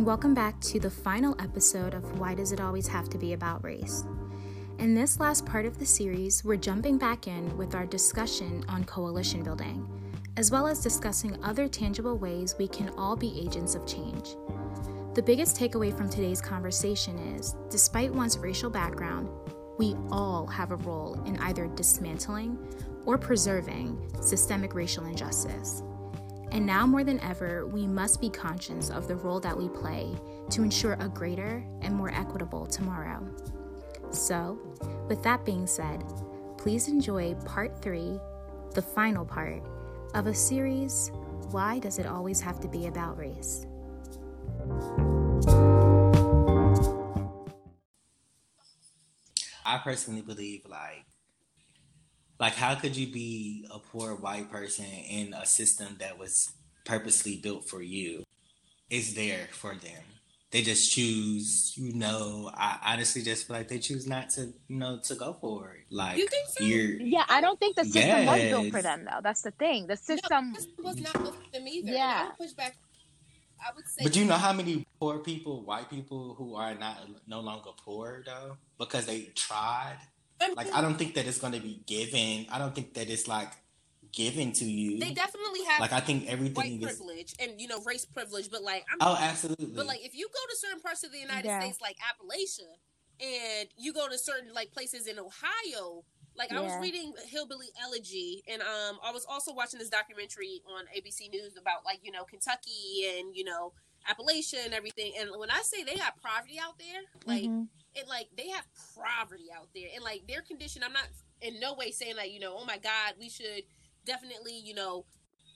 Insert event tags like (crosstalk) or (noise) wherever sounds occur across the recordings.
and welcome back to the final episode of Why Does It Always Have to Be About Race? In this last part of the series, we're jumping back in with our discussion on coalition building, as well as discussing other tangible ways we can all be agents of change. The biggest takeaway from today's conversation is despite one's racial background, we all have a role in either dismantling or preserving systemic racial injustice. And now more than ever, we must be conscious of the role that we play to ensure a greater and more equitable tomorrow. So, with that being said, please enjoy part three, the final part, of a series Why Does It Always Have to Be About Race? I personally believe like like how could you be a poor white person in a system that was purposely built for you? It's there for them. They just choose, you know, I honestly just feel like they choose not to, you know, to go for it. Like You think so? you're Yeah, I don't think the system was built for them though. That's the thing. The system No, this was not built for them either. Yeah. And I push back. I would say. But you know how many poor people, white people who are not no longer poor though? Because they tried. I mean, Like I don't think that it's gonna be given. I don't think that it's like given to you. they definitely have like I think white everything is privilege and you know race privilege, but like I'm. Oh absolutely. But like if you go to certain parts of the United Yeah. States, like Appalachia, and you go to certain like places in Ohio. Like I was reading Hillbilly Elegy, and um, I was also watching this documentary on ABC News about like you know Kentucky and you know Appalachia and everything. And when I say they got poverty out there, like Mhm. And like they have poverty out there and like their condition i'm not in no way saying like you know oh my god we should definitely you know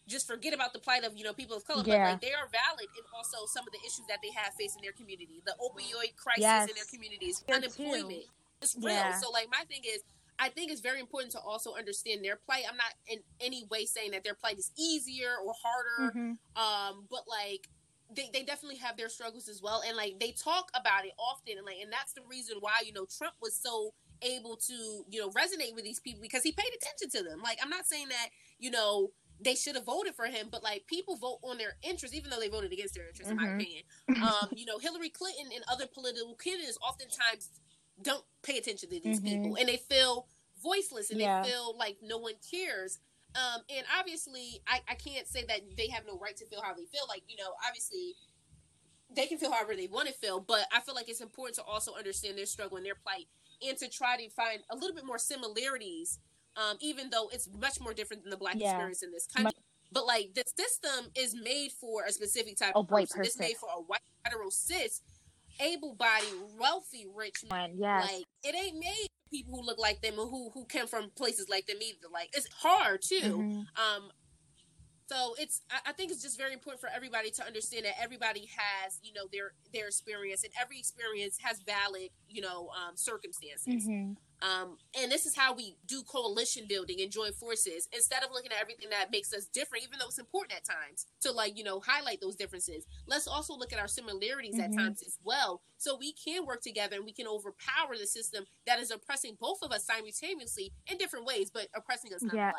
just forget about the plight of you know people of color but like they are valid and also some of the issues that they have facing their community the opioid crisis Yes. in their communities Here unemployment it's real Yeah. so like my thing is I think it's very important to also understand their plight. I'm not in any way saying that their plight is easier or harder Mhm. um but like they, they definitely have their struggles as well and like they talk about it often and like and that's the reason why you know trump was so able to you know resonate with these people because he paid attention to them like i'm not saying that you know they should have voted for him but like people vote on their interests even though they voted against their interests in my Mhm. opinion um you know hillary clinton and other political candidates oftentimes don't pay attention to these Mhm. people and they feel voiceless and Yeah. they feel like no one cares um, and obviously, I, I can't say that they have no right to feel how they feel. Like, you know, obviously, they can feel however they want to feel, but I feel like it's important to also understand their struggle and their plight and to try to find a little bit more similarities, um, even though it's much more different than the black Yeah. experience in this country. But like the system is made for a specific type A of white person. It's person. made for a white hetero cis, able-bodied, wealthy, rich man. Yes. Like it ain't made for people who look like them or who who come from places like them either. Like it's hard too. Mhm. Um, so it's I, I think it's just very important for everybody to understand that everybody has you know their their experience and every experience has valid you know um, circumstances. Mhm. Um, and this is how we do coalition building and join forces instead of looking at everything that makes us different, even though it's important at times to like, you know, highlight those differences. Let's also look at our similarities at Mhm. times as well. So we can work together and we can overpower the system that is oppressing both of us simultaneously in different ways, but oppressing us Yeah.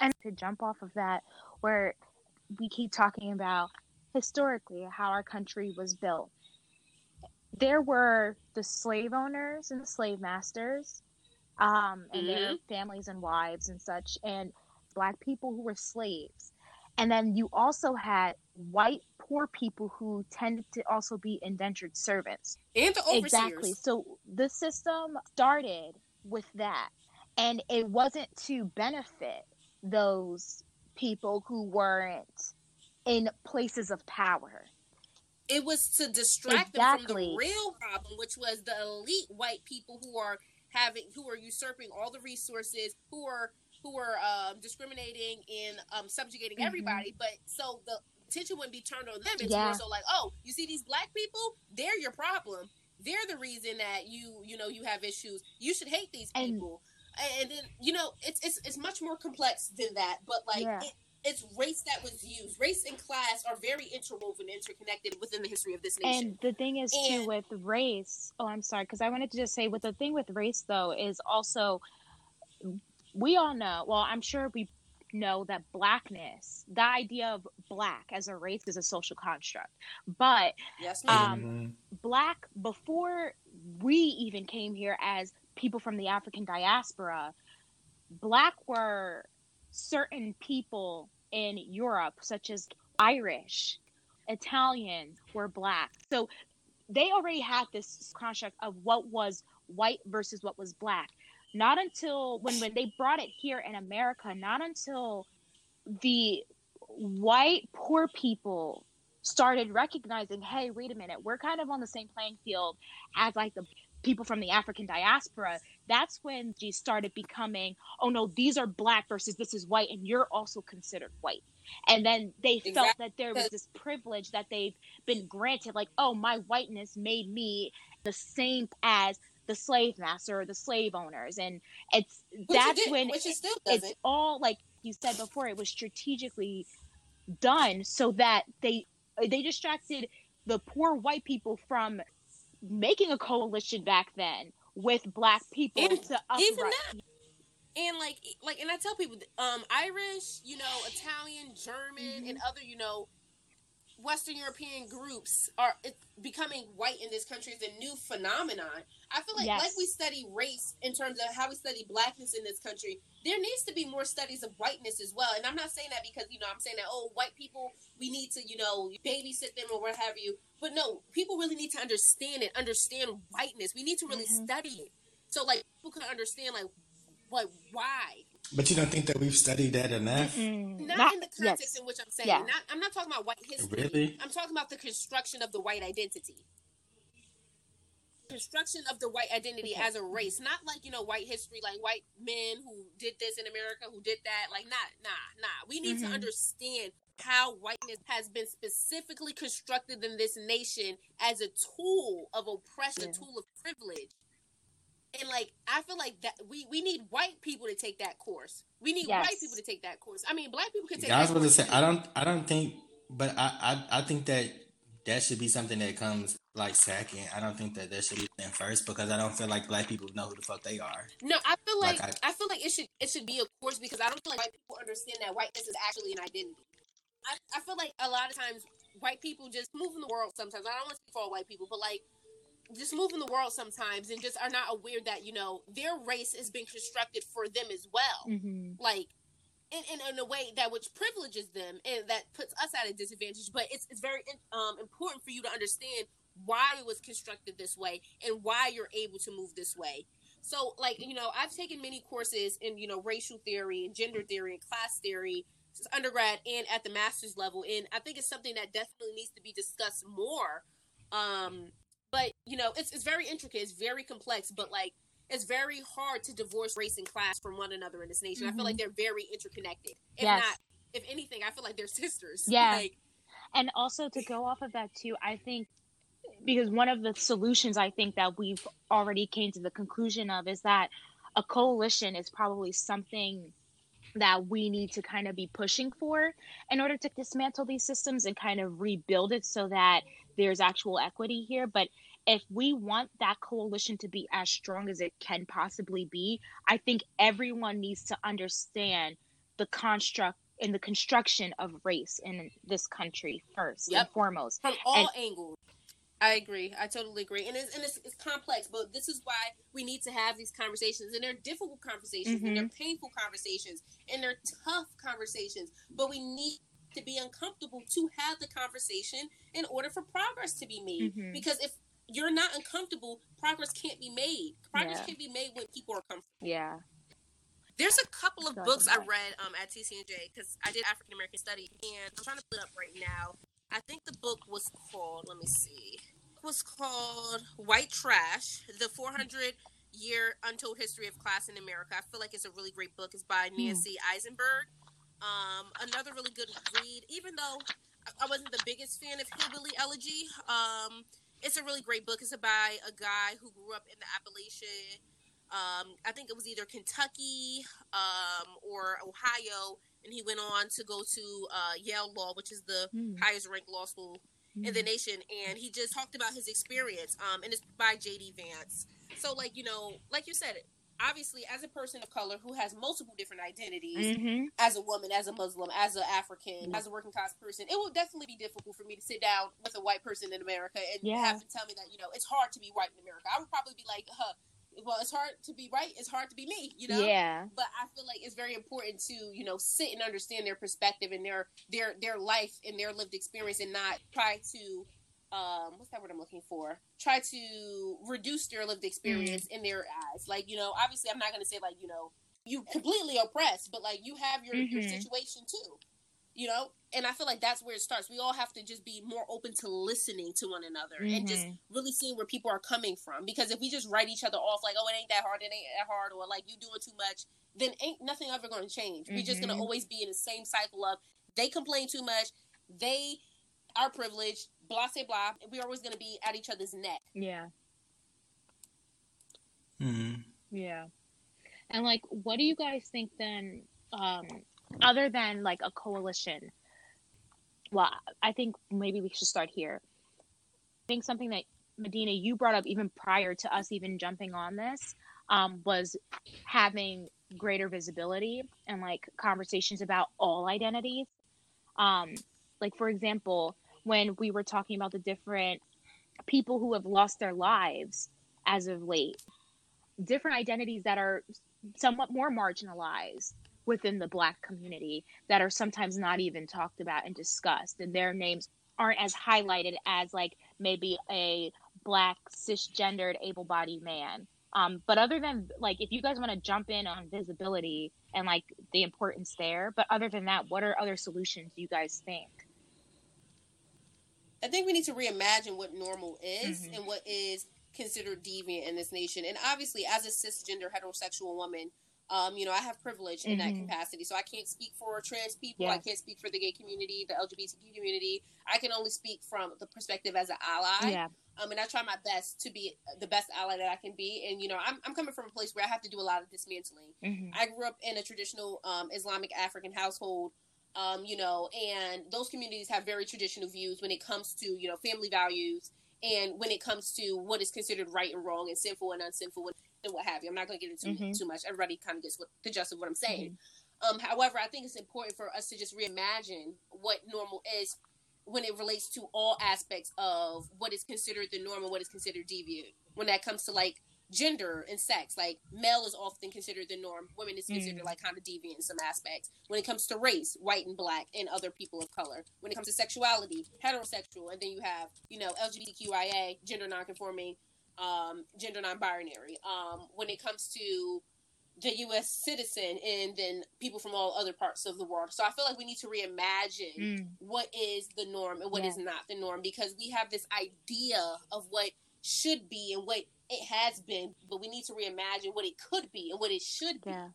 And to jump off of that, where we keep talking about historically how our country was built, there were the slave owners and the slave masters, um, and their families and wives and such, and black people who were slaves. And then you also had white poor people who tended to also be indentured servants. And the overseers. Exactly. So the system started with that. And it wasn't to benefit those people who weren't in places of power. It was to distract them from the real problem, which was the elite white people who are having, who are usurping all the resources, who are who are um, discriminating and um, subjugating Mhm. everybody. But so the attention wouldn't be turned on them. It's Yeah. more so like, oh, you see these black people? They're your problem. They're the reason that you, you know, you have issues. You should hate these And- people. And then you know, it's it's it's much more complex than that. But like, Yeah. it, it's race that was used. Race and class are very interwoven, interconnected within the history of this nation. And the thing is, too, with race, oh, I'm sorry, because I wanted to just say, with the thing with race, though, is also we all know, well, I'm sure we know that blackness, the idea of black as a race is a social construct. But yes, ma'am. um, Mhm. black before we even came here as people from the African diaspora, black were certain people in Europe, such as Irish, Italians were black. So they already had this construct of what was white versus what was black. Not until when, when they brought it here in America, not until the white poor people started recognizing, hey, wait a minute, we're kind of on the same playing field as like the people from the African diaspora. That's when she started becoming, oh no, these are black versus this is white, and you're also considered white. And then they felt that there was this privilege that they've been granted, like, oh, my whiteness made me the same as the slave master or the slave owners. And it's Which that's did- when which it still it's doesn't. all like you said before it was strategically done so that they they distracted the poor white people from making a coalition back then with black people And to even that. And like, like, and I tell people, um, Irish, you know, Italian, German, and other, you know, Western European groups are it, becoming white in this country is a new phenomenon. I feel like, Yes. like we study race in terms of how we study blackness in this country, there needs to be more studies of whiteness as well. And I'm not saying that because you know I'm saying that oh white people we need to you know babysit them or what have you. But no, people really need to understand it, understand whiteness. We need to really Mhm. study it so like people can understand like what why But you don't think that we've studied that enough? Mm, not, not- in the context yes. in which I'm saying. Yeah. Not, I'm not talking about white history. Really? I'm talking about the construction of the white identity. Construction of the white identity Okay. as a race, not like you know white history, like white men who did this in America, who did that. Like, not, nah, nah. We need Mhm. to understand how whiteness has been specifically constructed in this nation as a tool of oppression, Yeah. a tool of privilege. And like, I feel like that we we need white people to take that course. We need white people to take that course. I mean, black people can take. Yeah, I was that about to say. I don't I don't think but I, I I think that that should be something that comes like second. I don't think that that should be in first because I don't feel like black people know who the fuck they are. No, I feel like, Like I, feel like it should it should be a course because I don't feel like white people understand that whiteness is actually an identity. I, I feel like a lot of times white people just move in the world sometimes. I don't want to speak for all white people, but like just move in the world sometimes and just are not aware that, you know, their race has been constructed for them as well. Mhm. Like in, in, in a way that which privileges them and that puts us at a disadvantage. But it's, it's very um, important for you to understand why it was constructed this way and why you're able to move this way. So, like, you know, I've taken many courses in, you know, racial theory and gender theory and class theory since undergrad and at the master's level. And I think it's something that definitely needs to be discussed more. Um, but, you know, it's, it's very intricate, it's very complex, but like, it's very hard to divorce race and class from one another in this nation. I feel like mm-hmm. they're very interconnected. If Yes. not, if anything, I feel like they're (laughs) sisters. Yeah. Like, And also to go off of that too, I think because one of the solutions I think that we've already came to the conclusion of is that a coalition is probably something that we need to kind of be pushing for in order to dismantle these systems and kind of rebuild it so that there's actual equity here. But if we want that coalition to be as strong as it can possibly be, I think everyone needs to understand the construct and the construction of race in this country first Yep. and foremost. from all And- angles. I agree. I totally agree. And it's and it's, it's complex, but this is why we need to have these conversations. And they're difficult conversations, and they're painful conversations, and they're tough conversations. But we need to be uncomfortable to have the conversation in order for progress to be made. Mhm. Because if you're not uncomfortable, progress can't be made. Progress Yeah. can't be made when people are comfortable. Yeah. There's a couple of books I read um, at TCNJ because I did African American study, and I'm trying to put it up right now. I think the book was called. Let me see. It was called White Trash: The 400 Year Untold History of Class in America. I feel like it's a really great book. It's by Nancy Isenberg. Um, another really good read. Even though I- I wasn't the biggest fan of Hillbilly Elegy, um, it's a really great book. It's by a guy who grew up in the Appalachian um, I think it was either Kentucky um, or Ohio, and he went on to go to uh, Yale Law, which is the Mm. highest ranked law school in the nation. And he just talked about his experience, um, and it's by J.D. Vance. So, like you know, like you said, obviously as a person of color who has multiple different identities Mm-hmm. as a woman as a muslim as an african as a working class person it will definitely be difficult for me to sit down with a white person in america and Yeah. have to tell me that you know it's hard to be white in america i would probably be like huh well it's hard to be right it's hard to be me you know? Yeah. but I feel like it's very important to you know sit and understand their perspective and their their their life and their lived experience and not try to um what's that word I'm looking for? Try to reduce their lived experience in their eyes. Like you know obviously I'm not going to say like you know you completely oppressed but like you have your your Mhm. situation too you know and I feel like that's where it starts we all have to just be more open to listening to one another and just Mhm. really seeing where people are coming from. Because if we just write each other off like, oh, it ain't that hard, it ain't that hard, or like you doing too much, then ain't nothing ever going to change. We're just going to always be in the same cycle of they complain too much, they are privileged, blah, say blah. We're always going to be at each other's neck. Yeah. Mhm. Yeah. And like what do you guys think then um other than like a coalition? Well, I think maybe we should start here. I think something that Medina you brought up even prior to us even jumping on this um was having greater visibility and like conversations about all identities. Um like for example, when we were talking about the different people who have lost their lives as of late different identities that are somewhat more marginalized within the black community that are sometimes not even talked about and discussed and their names aren't as highlighted as like maybe a black cisgendered able-bodied man um, but other than like if you guys want to jump in on visibility and like the importance there but other than that what are other solutions you guys think I think we need to reimagine what normal is Mhm. and what is considered deviant in this nation. And obviously, as a cisgender heterosexual woman, um, you know, I have privilege in that Mhm. capacity. So I can't speak for trans people. Yeah. I can't speak for the gay community, the LGBTQ community. I can only speak from the perspective as an ally. yeah Um, and I try my best to be the best ally that I can be. And, you know, I'm, I'm coming from a place where I have to do a lot of dismantling. hmm I grew up in a traditional um, Islamic African household, um, you know, and those communities have very traditional views when it comes to, you know, family values and when it comes to what is considered right and wrong and sinful and unsinful and, what have you. I'm not going to get into Mhm. too much. Everybody kind of gets what, the gist of what I'm saying. Um, however, I think it's important for us to just reimagine what normal is when it relates to all aspects of what is considered the norm and what is considered deviant. When that comes to like gender and sex, like male is often considered the norm, women is considered Mm. like kind of deviant in some aspects. When it comes to race, white and black, and other people of color. When it comes to sexuality, heterosexual, and then you have you know LGBTQIA, gender nonconforming, um, gender non-binary. Um, when it comes to the U.S. citizen, and then people from all other parts of the world. So I feel like we need to reimagine Mm. what is the norm and what is Yeah. not the norm because we have this idea of what should be and what it has been, but we need to reimagine what it could be and what it should be, yeah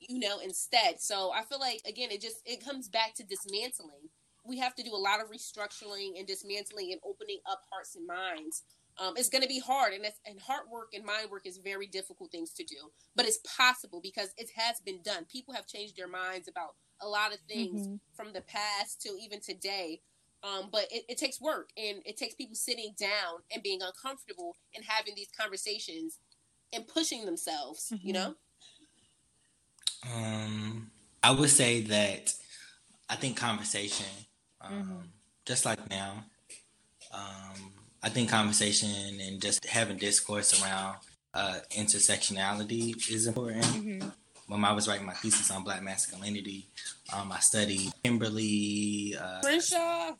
you know, instead. So I feel like again, it just it comes back to dismantling. We have to do a lot of restructuring and dismantling and opening up hearts and minds. Um, it's going to be hard, and it's, and hard work and mind work is very difficult things to do, but it's possible because it has been done. People have changed their minds about a lot of things Mhm. from the past till even today. Um, but it, it takes work and it takes people sitting down and being uncomfortable and having these conversations and pushing themselves, you Mhm. know? Um, I would say that I think conversation, um, Mhm. just like now, um, I think conversation and just having discourse around uh, intersectionality is important. hmm When I was writing my thesis on Black masculinity, um, I studied Kimberly. Uh, Crenshaw,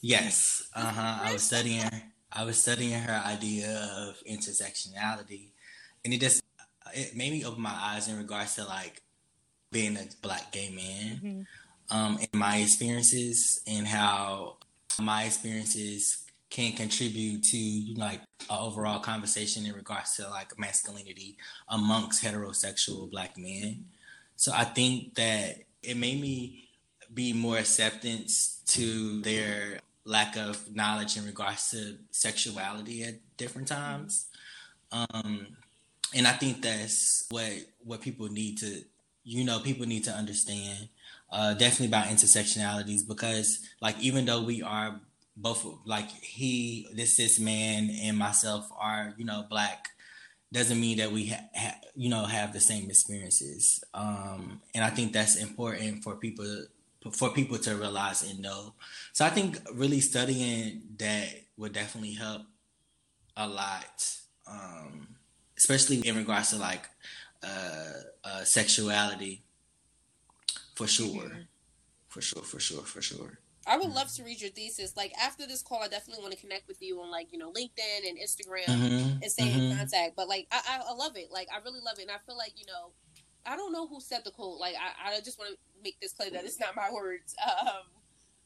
Yes. Uh huh. I was studying. I was studying her idea of intersectionality, and it just it made me open my eyes in regards to like being a black gay man, hmm um, and my experiences and how my experiences can contribute to like an overall conversation in regards to like masculinity amongst heterosexual black men. So I think that it made me be more acceptance to their lack of knowledge in regards to sexuality at different times. Um, and I think that's what what people need to, you know, people need to understand. Uh, definitely about intersectionalities because, like, even though we are both like he, this cis man, and myself are, you know, black doesn't mean that we ha-, ha- you know have the same experiences. Um, and i think that's important for people for people to realize and know. So i think really studying that would definitely help a lot um, especially in regards to like uh, uh, sexuality. For sure. Mm-hmm. for sure for sure for sure I would love to read your thesis. Like after this call, I definitely want to connect with you on like you know LinkedIn and Instagram mm-hmm. and stay mm-hmm. in contact. But like I, I, I, love it. Like I really love it, and I feel like you know I don't know who said the quote. Like I, I just want to make this clear that it's not my words. (laughs) Um,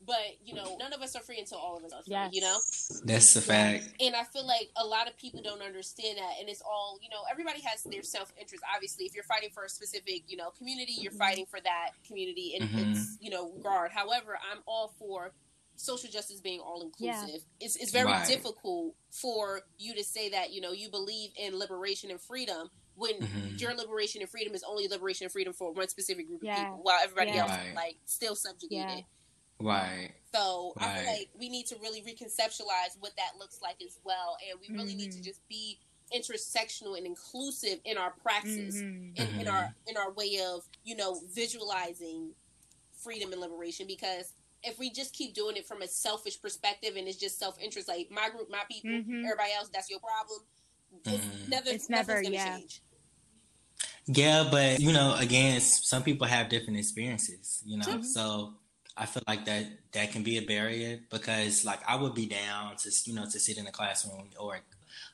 but you know, none of us are free until all of us are free. Yes. You know, that's the fact. And I feel like a lot of people don't understand that, and it's all you know. Everybody has their self interest. Obviously, if you're fighting for a specific you know community, you're fighting for that community in mm-hmm. its you know regard. However, I'm all for social justice being all inclusive. Yeah. It's it's very right. difficult for you to say that you know you believe in liberation and freedom when mm-hmm. your liberation and freedom is only liberation and freedom for one specific group yeah. of people, while everybody yeah. else right. like still subjugated. Right. So right. I feel like we need to really reconceptualize what that looks like as well, and we really mm-hmm. need to mm-hmm. just be intersectional and inclusive in our praxis, mm-hmm. in, in our mm-hmm. in our way of you know visualizing freedom and liberation. Because if we just keep doing it from a selfish perspective and it's just self interest, like my group, my people, mm-hmm. everybody else, that's your problem. It's mm-hmm. never, it's never, yeah. Change. Yeah, but you know, again, some people have different experiences, you know, mm-hmm. so I feel like that that can be a barrier because like I would be down to you know to sit in a classroom or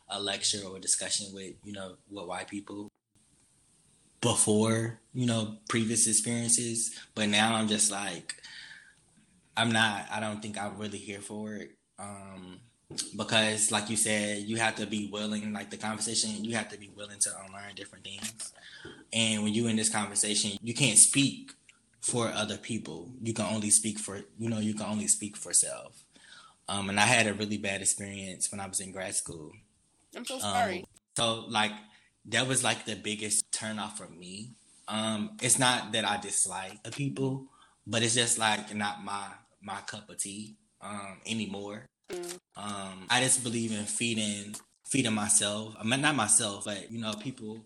a lecture or a discussion with you know with white people before you know previous experiences, but now I'm just like I'm not. I don't think I'm really here for it. Um, because like you said, you have to be willing, like the conversation, you have to be willing to unlearn different things. And when you're in this conversation, you can't speak for other people. You can only speak for you know you can only speak for self. Um, and I had a really bad experience when I was in grad school. I'm so sorry. Um, so like that was like the biggest turnoff for me. Um, it's not that I dislike the people, but it's just like not my my cup of tea um, anymore. Mm. Um, I just believe in feeding feeding myself. I mean, not myself, but you know, people.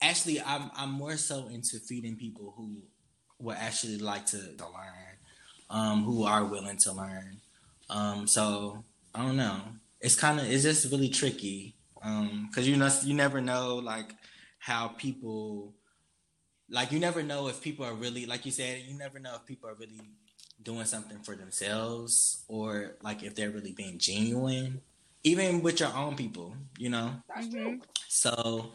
Actually, I'm I'm more so into feeding people who would actually like to, to learn, um, who are willing to learn. Um, so I don't know. It's kind of it's just really tricky because um, you know you never know like how people like you never know if people are really like you said you never know if people are really doing something for themselves or like if they're really being genuine even with your own people you know mm-hmm. so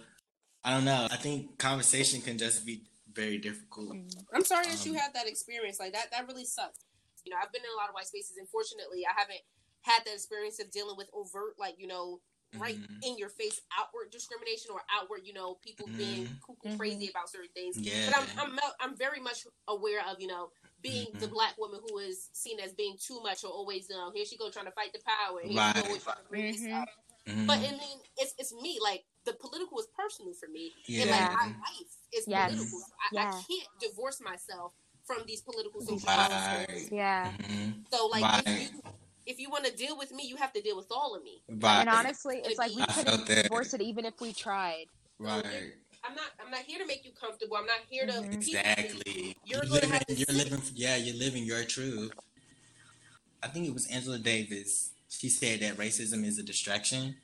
i don't know i think conversation can just be very difficult. Mm-hmm. I'm sorry that you um, had that experience. Like that, that really sucks. You know, I've been in a lot of white spaces. Unfortunately, I haven't had that experience of dealing with overt, like you know, right mm-hmm. in your face outward discrimination or outward, you know, people mm-hmm. being cuckoo mm-hmm. crazy about certain things. Yeah. But I'm, I'm, I'm very much aware of, you know, being the mm-hmm. black woman who is seen as being too much or always, you know, here she go trying to fight the power. Here right. she go always trying to bring this up. Mm-hmm. But I mean, it's it's me. Like the political is personal for me, yeah. and like my life is yes. political. So I, yeah. I, can't divorce myself from these political social right. Yeah. Mm-hmm. So like, right. if you if you want to deal with me, you have to deal with all of me. Right. And honestly, it's like we couldn't divorce it even if we tried. Right. I'm not. I'm not here to make you comfortable. I'm not here to mm-hmm. exactly. You're, you're living. You're living. Yeah, you're living your truth. I think it was Angela Davis she said that racism is a distraction.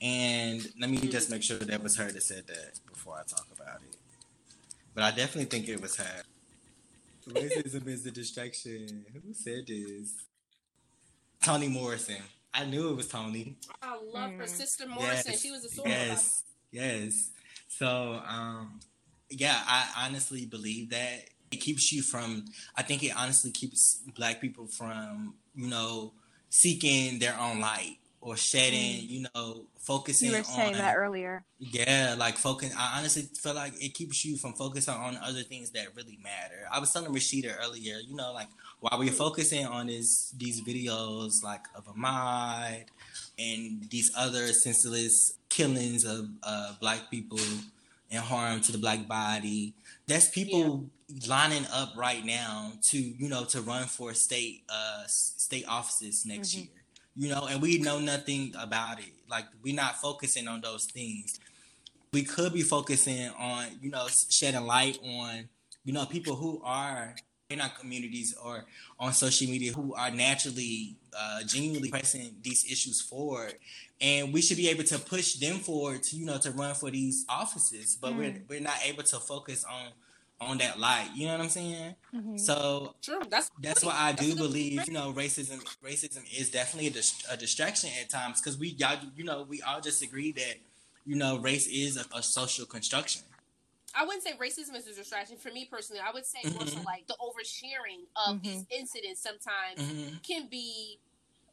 And let me just make sure that was her that said that before I talk about it. But I definitely think it was her. Racism is a distraction. Who said this? Toni Morrison. I knew it was Toni. I love her sister Morrison. Yes, she was a sword. Yes, yes. So, um, yeah, I honestly believe that it keeps you from. I think it honestly keeps Black people from, you know, seeking their own light or shedding, mm. you know, focusing. You were saying on, that earlier. Yeah, like focus. I honestly feel like it keeps you from focusing on other things that really matter. I was telling Rashida earlier, you know, like while we're focusing on this these videos like of Ahmaud and these other senseless killings of uh, black people and harm to the black body. That's people yeah. lining up right now to you know to run for state uh state offices next mm-hmm. year. You know, and we know nothing about it. Like we're not focusing on those things. we could be focusing on, you know, shedding light on, you know, people who are in our communities or on social media who are naturally uh, genuinely pressing these issues forward and we should be able to push them forward to you know to run for these offices but mm. we're we're not able to focus on on that light you know what i'm saying mm-hmm. so True. that's that's why i do believe you know racism racism is definitely a, dist- a distraction at times because we y'all you know we all just agree that you know race is a, a social construction I wouldn't say racism is a distraction for me personally. I would say mm-hmm. more so like the oversharing of mm-hmm. these incidents sometimes mm-hmm. can be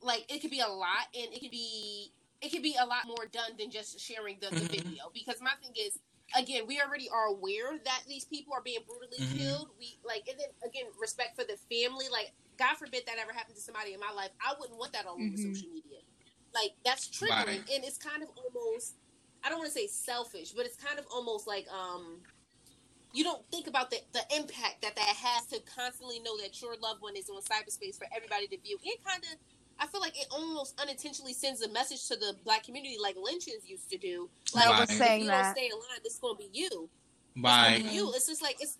like it could be a lot and it could be it could be a lot more done than just sharing the, the mm-hmm. video. Because my thing is again, we already are aware that these people are being brutally mm-hmm. killed. We like and then again, respect for the family. Like, God forbid that ever happened to somebody in my life. I wouldn't want that all over mm-hmm. social media. Like that's triggering right. and it's kind of almost I don't want to say selfish, but it's kind of almost like um you don't think about the, the impact that that has to constantly know that your loved one is on cyberspace for everybody to view. It kind of, I feel like it almost unintentionally sends a message to the black community like lynchings used to do. Like, right. if you don't stay alive, this is going to be you. Right. It's you. It's just like, it's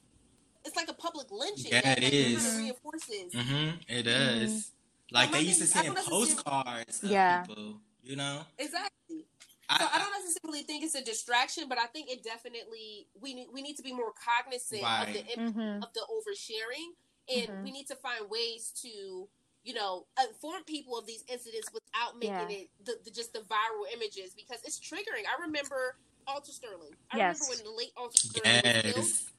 it's like a public lynching. Yeah, that, it like, is. Kind of reinforces. Mm-hmm. It does. Mm-hmm. Like, they used to send postcards yeah. people, you know? Exactly. So I, don't necessarily think it's a distraction, but I think it definitely we need we need to be more cognizant right. of the mm-hmm. of the oversharing, and mm-hmm. we need to find ways to you know inform people of these incidents without making yeah. it the, the, just the viral images because it's triggering. I remember Alton Sterling. I yes. remember when the late Alton Sterling yes. was killed.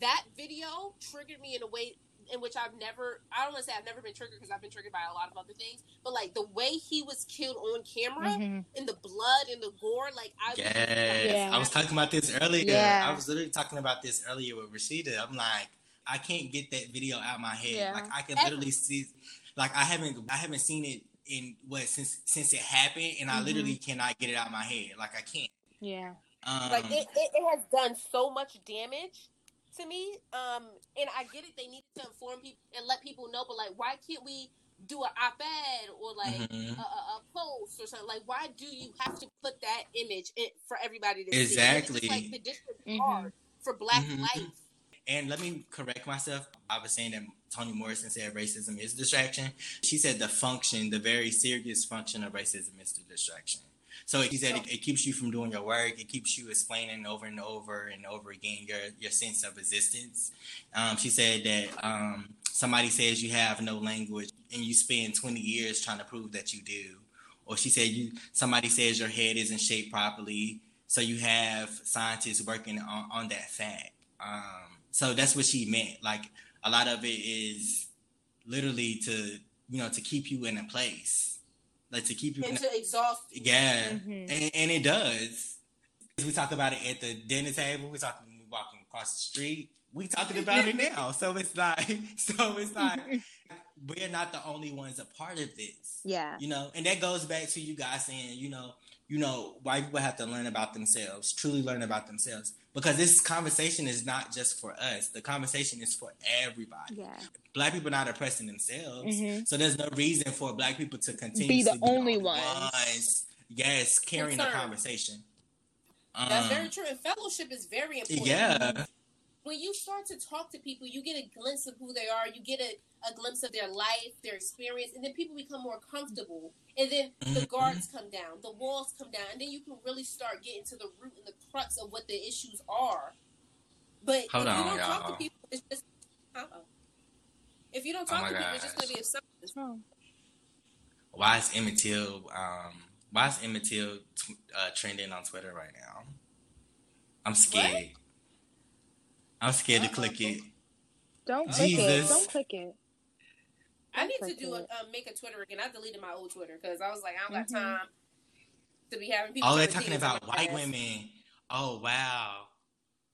That video triggered me in a way in which I've never, I don't want to say I've never been triggered because I've been triggered by a lot of other things, but like the way he was killed on camera mm-hmm. and the blood and the gore, like I, yes. was, yeah. I was talking about this earlier. Yeah. I was literally talking about this earlier with Rashida. I'm like, I can't get that video out my head. Yeah. Like I can Ever. literally see, like I haven't, I haven't seen it in what since since it happened, and mm-hmm. I literally cannot get it out of my head. Like I can't. Yeah. Um, like it, it, it has done so much damage to me. Um, and I get it; they needed to inform people and let people know. But like, why can't we do an op-ed or like mm-hmm. a, a, post or something? Like, why do you have to put that image in, for everybody to exactly. see? Exactly. Like the district mm-hmm. for Black mm-hmm. life. And let me correct myself. I was saying that Toni Morrison said racism is distraction. She said the function, the very serious function of racism is the distraction. So he said it, it, keeps you from doing your work. It keeps you explaining over and over and over again your your sense of existence. Um, she said that um, somebody says you have no language and you spend 20 years trying to prove that you do. Or she said you somebody says your head isn't shaped properly, so you have scientists working on, on that fact. Um, so that's what she meant. Like a lot of it is literally to you know to keep you in a place like to keep you and to exhaust. Yeah, mm-hmm. and, and, it does. We talk about it at the dinner table. We talking we walking across the street. We talking about it now. So it's like, (laughs) so it's like (laughs) we're not the only ones a part of this. Yeah, you know, and that goes back to you guys saying, you know, you know, white people have to learn about themselves, truly learn about themselves. Because this conversation is not just for us. The conversation is for everybody. Yeah. Black people are not oppressing themselves. Mm-hmm. So there's no reason for black people to continue be the to only ones. ones. Yes, carrying the conversation. That's um, very true. And fellowship is very important. Yeah when you start to talk to people, you get a glimpse of who they are. You get a, a glimpse of their life, their experience, and then people become more comfortable. And then the mm-hmm. guards come down, the walls come down, and then you can really start getting to the root and the crux of what the issues are. But Hold if on, you don't y'all. talk to people, it's just uh if you don't talk oh to gosh. people, it's just going to be a substance. Oh. Why is Emmett Till? Um, why is Emmett Till t- uh, trending on Twitter right now? I'm scared. What? I'm scared to click it. Don't click it. Don't click it. I need to do a um, make a Twitter again. I deleted my old Twitter because I was like, I don't mm-hmm. got time to be having people. Oh, they're talking about white women. Oh wow.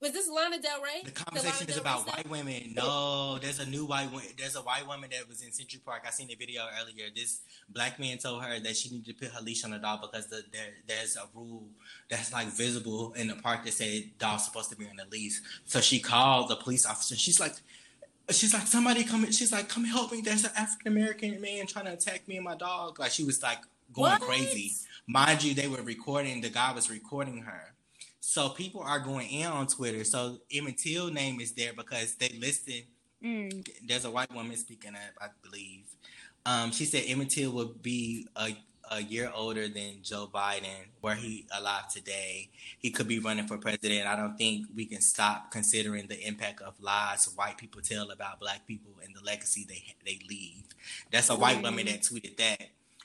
Was this Lana Del Rey? The conversation the is about white women. No, there's a new white woman. There's a white woman that was in Central Park. I seen the video earlier. This black man told her that she needed to put her leash on the dog because the, there, there's a rule that's like visible in the park that said dog's supposed to be on the leash. So she called the police officer. She's like, she's like, somebody come. She's like, come help me. There's an African American man trying to attack me and my dog. Like she was like going what? crazy. Mind you, they were recording. The guy was recording her. So people are going in on Twitter. So Emmett Till name is there because they listed. Mm. There's a white woman speaking up, I believe. Um, she said Emmett Till would be a a year older than Joe Biden, were he alive today, he could be running for president. I don't think we can stop considering the impact of lies white people tell about black people and the legacy they they leave. That's a white woman that tweeted that.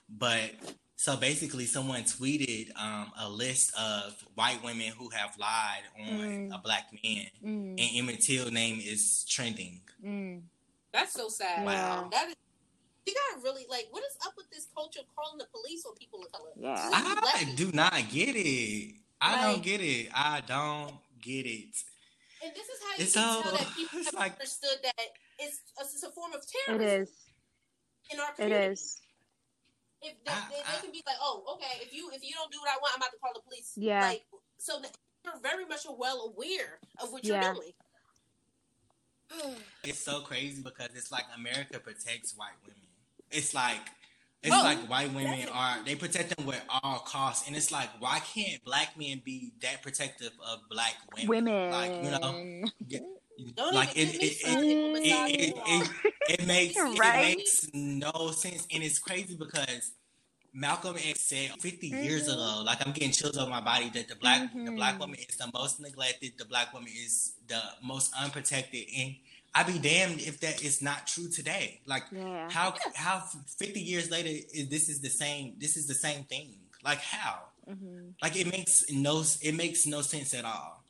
But so basically, someone tweeted um, a list of white women who have lied on Mm. a black man, Mm. and Emmett Till name is trending. Mm. That's so sad. Wow. That is. You gotta really like. What is up with this culture of calling the police on people of color? Yeah. I people. do not get it. I don't get it. I don't get it. And this is how you It's can so- tell that people (laughs) have like- understood that it's, it's a form of terrorism It is. In our It community. is. If they, I- they, they I- can be like, oh, okay, if you if you don't do what I want, I'm about to call the police. Yeah. Like, so that you're very much well aware of what Yeah. you're doing. It's so crazy because it's like America protects white women. It's like it's Oh, like white women are they protect them with all costs, and it's like why can't black men be that protective of black women? Women. like you know, Don't like it it, it, it, it, it, makes (laughs) Right. it makes no sense, and it's crazy because Malcolm X said 50 years Mhm. ago, like I'm getting chills over my body, that the black the Mhm. black woman is the most neglected, the black woman is the most unprotected, and I'd be damned if that is not true today. Like Yeah. how how 50 years later is this is the same this is the same thing. Like how? hmm Like it makes no it makes no sense at all.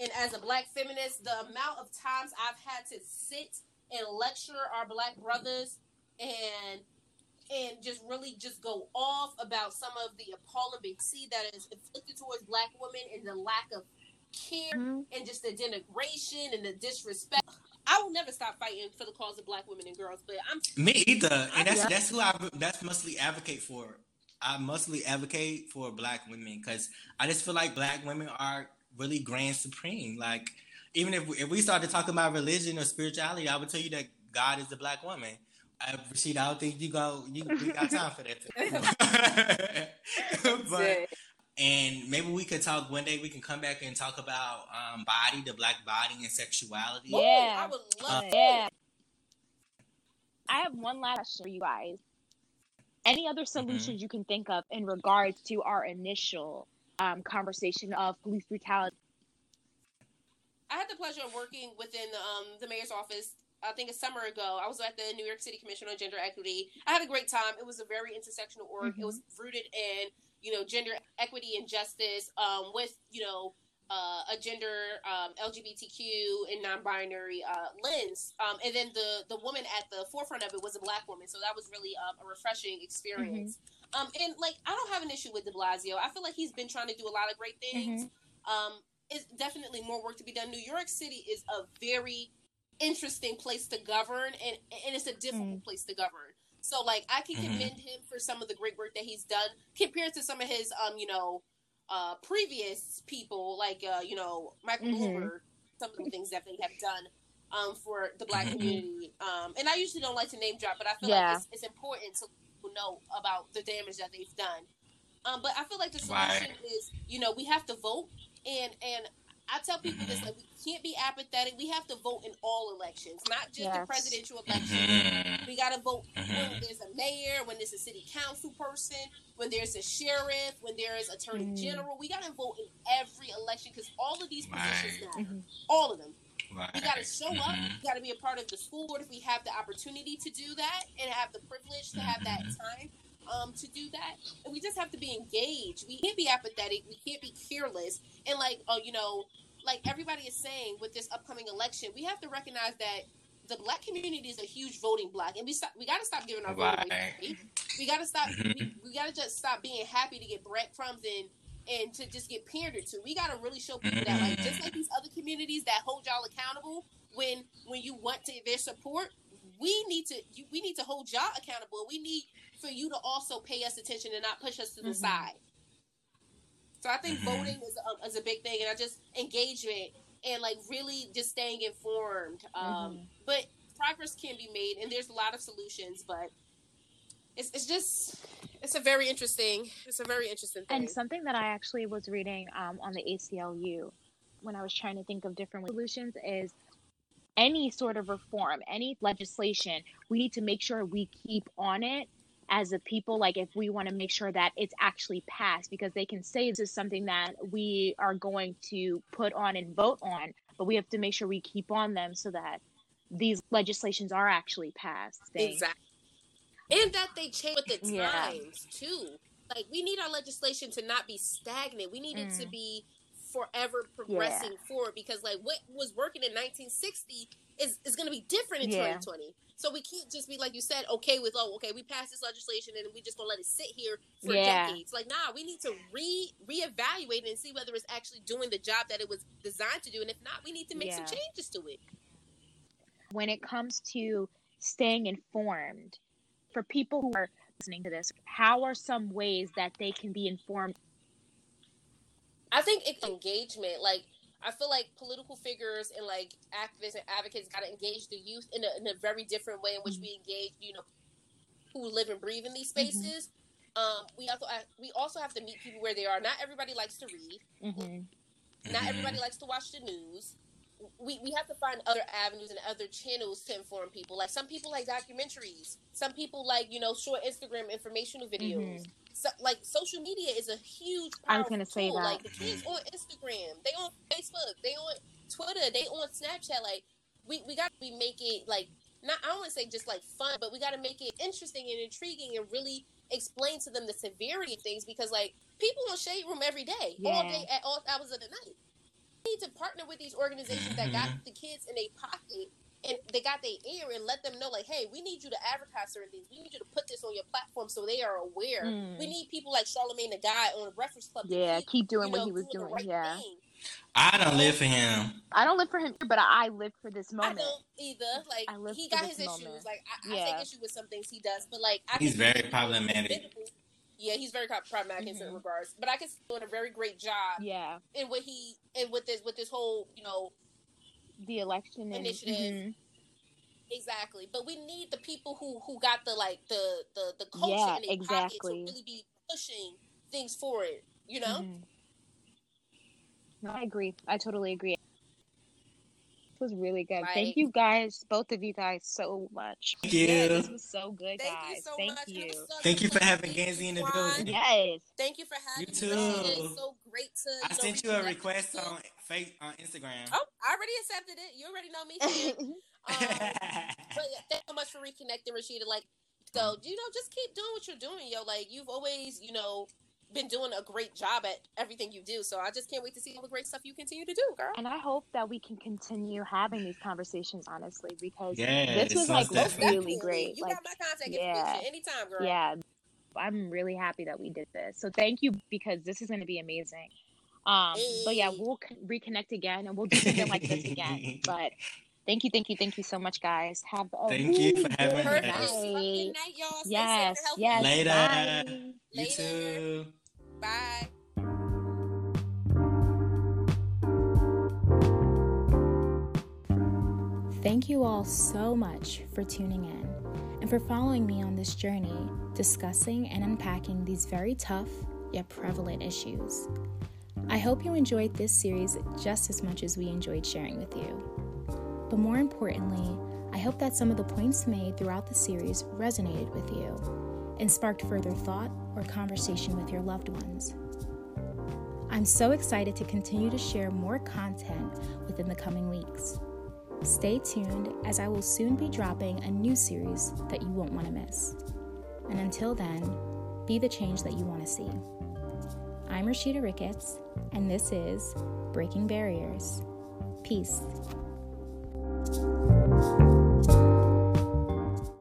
and as a black feminist, the amount of times I've had to sit and lecture our black brothers and and just really just go off about some of the appalling behavior that is inflicted towards black women and the lack of care Mhm. and just the denigration and the disrespect. I will never stop fighting for the cause of black women and girls, but I'm Me either, and that's Yeah. that's who I that's mostly advocate for. I mostly advocate for black women because I just feel like black women are really grand supreme. Like even if we, if we started talking about religion or spirituality, I would tell you that God is the black woman. I, Rashida, I don't think you go you we got time for that. (laughs) (laughs) but and maybe we could talk one day. We can come back and talk about um, body, the black body, and sexuality. Whoa, Yeah. I would love to. Yeah. I have one last question for you guys. Any other solutions you can think of in regards to our initial um, conversation of police brutality? I had the pleasure of working within um, the mayor's office. I think a summer ago, I was at the New York City Commission on Gender Equity. I had a great time. It was a very intersectional org. Mhm. It was rooted in you know gender equity and justice, um, with you know uh, a gender um, LGBTQ and non-binary uh, lens. Um, and then the the woman at the forefront of it was a black woman, so that was really um, a refreshing experience. Um, and like I don't have an issue with De Blasio. I feel like he's been trying to do a lot of great things um, it's definitely more work to be done. New York City is a very interesting place to govern, and and it's a difficult place to govern. So, like, I can Mhm. commend him for some of the great work that he's done compared to some of his, um, you know, uh, previous people, like, uh, you know, Michael. Bloomberg. Some of the things that they have done. Um, for the black Mhm. community, um, and I usually don't like to name drop, but I feel Yeah. like it's, it's important to people know about the damage that they've done. Um, but I feel like the solution Right. is, you know, we have to vote, and and I tell people this: like, we can't be apathetic. We have to vote in all elections, not just the presidential election. Mhm. We got to vote when Mhm. there's a mayor, when there's a city council person, when there's a sheriff, when there's attorney Mhm. general. We got to vote in every election because all of these positions Right. matter. Mhm. All of them. Right. We got to show up. We got to be a part of the school board if we have the opportunity to do that and have the privilege to have that time um, to do that. And we just have to be engaged. We can't be apathetic. We can't be careless. And like, oh, you know, like everybody is saying with this upcoming election, we have to recognize that the black community is a huge voting block, and we stop. We got to stop giving our vote away. Right. for free. We got to stop. We, we got to just stop being happy to get breadcrumbs and and to just get pandered to. We got to really show people that, like, just like these other communities that hold y'all accountable when when you want to their support, we need to you, we need to hold y'all accountable. We need for you to also pay us attention and not push us to the Mhm. side. So I think Mhm. voting is a, is a big thing, and I just engagement and like really just staying informed. Um, Mhm. But progress can be made, and there's a lot of solutions, but it's, it's just it's a very interesting it's a very interesting thing. And something that I actually was reading um, on the ACLU when I was trying to think of different solutions is any sort of reform, any legislation, we need to make sure we keep on it as a people like if we want to make sure that it's actually passed because they can say this is something that we are going to put on and vote on but we have to make sure we keep on them so that these legislations are actually passed exactly and that they change with the (laughs) times yeah. too like we need our legislation to not be stagnant we need mm. it to mm. be forever progressing yeah. forward because like what was working in 1960 is, is going to be different in yeah. 2020 so we can't just be like you said, okay with oh, okay, we passed this legislation and we just gonna let it sit here for yeah. decades. Like, nah, we need to re reevaluate it and see whether it's actually doing the job that it was designed to do, and if not, we need to make yeah. some changes to it. When it comes to staying informed, for people who are listening to this, how are some ways that they can be informed? I think it's engagement, like I feel like political figures and like activists and advocates got to engage the youth in a, in a, very different way in which mm-hmm. we engage, you know, who live and breathe in these mm-hmm. spaces. Mm-hmm. Um, we also we also have to meet people where they are. Not everybody likes to read. Mm-hmm. Not everybody mm-hmm. likes to watch the news. We, we have to find other avenues and other channels to inform people. Like some people like documentaries. Some people like you know short Instagram informational videos. Mm-hmm so, like social media is a huge. I was gonna say that. Like the kids on Instagram, they on Facebook, they on Twitter, they on Snapchat. Like we we got to be make it like not. I don't want to say just like fun, but we got to make it interesting and intriguing and really explain to them the severity of things because like people on shade room every day, yeah. all day at all hours of the night. We need to partner with these organizations that got the kids in a pocket and they got their ear and let them know like hey we need you to advertise certain things we need you to put this on your platform so they are aware mm. we need people like Charlamagne the guy on the breakfast club yeah keep, keep doing what know, he was doing, right yeah thing. I don't live for him. I don't live for him, but I live for this moment. I don't either. Like I live he got his moment. issues. Like I, yeah. I, take issue with some things he does, but like I he's very problematic. Yeah, he's very problematic mm-hmm. in certain mm-hmm. regards. But I can see doing a very great job. Yeah. In what he and with this with this whole you know the election initiative. Mm-hmm Exactly, but we need the people who who got the like the the the culture yeah, in their exactly. to really be pushing things forward. You know. Mm-hmm. No, I agree. I totally agree. It was really good. Right. Thank you guys, both of you guys, so much. Thank you. Yeah, this was so good, Thank guys. You so Thank much. you. Thank you for having Gansey in the building. Yes. Thank you for having you too. me. It's so great to. I know, sent you a request on face on Instagram. Oh, I already accepted it. You already know me. (laughs) Um, (laughs) but yeah, thanks so much for reconnecting, Rashida. Like, so you know, just keep doing what you're doing, yo. Like, you've always, you know, been doing a great job at everything you do. So I just can't wait to see all the great stuff you continue to do, girl. And I hope that we can continue having these conversations, honestly, because this was like really great. You like, got my contact yeah, information anytime, girl. Yeah. I'm really happy that we did this. So thank you because this is going to be amazing. Um, hey. but yeah, we'll reconnect again and we'll do something like this again. (laughs) But Thank you, thank you, thank you so much, guys. Have a thank you for having me. Night. night, y'all. Yes, yes. Later. Bye. You Later. too. Bye. Thank you all so much for tuning in and for following me on this journey discussing and unpacking these very tough yet prevalent issues. I hope you enjoyed this series just as much as we enjoyed sharing with you. But more importantly, I hope that some of the points made throughout the series resonated with you and sparked further thought or conversation with your loved ones. I'm so excited to continue to share more content within the coming weeks. Stay tuned as I will soon be dropping a new series that you won't want to miss. And until then, be the change that you want to see. I'm Rashida Ricketts, and this is Breaking Barriers. Peace.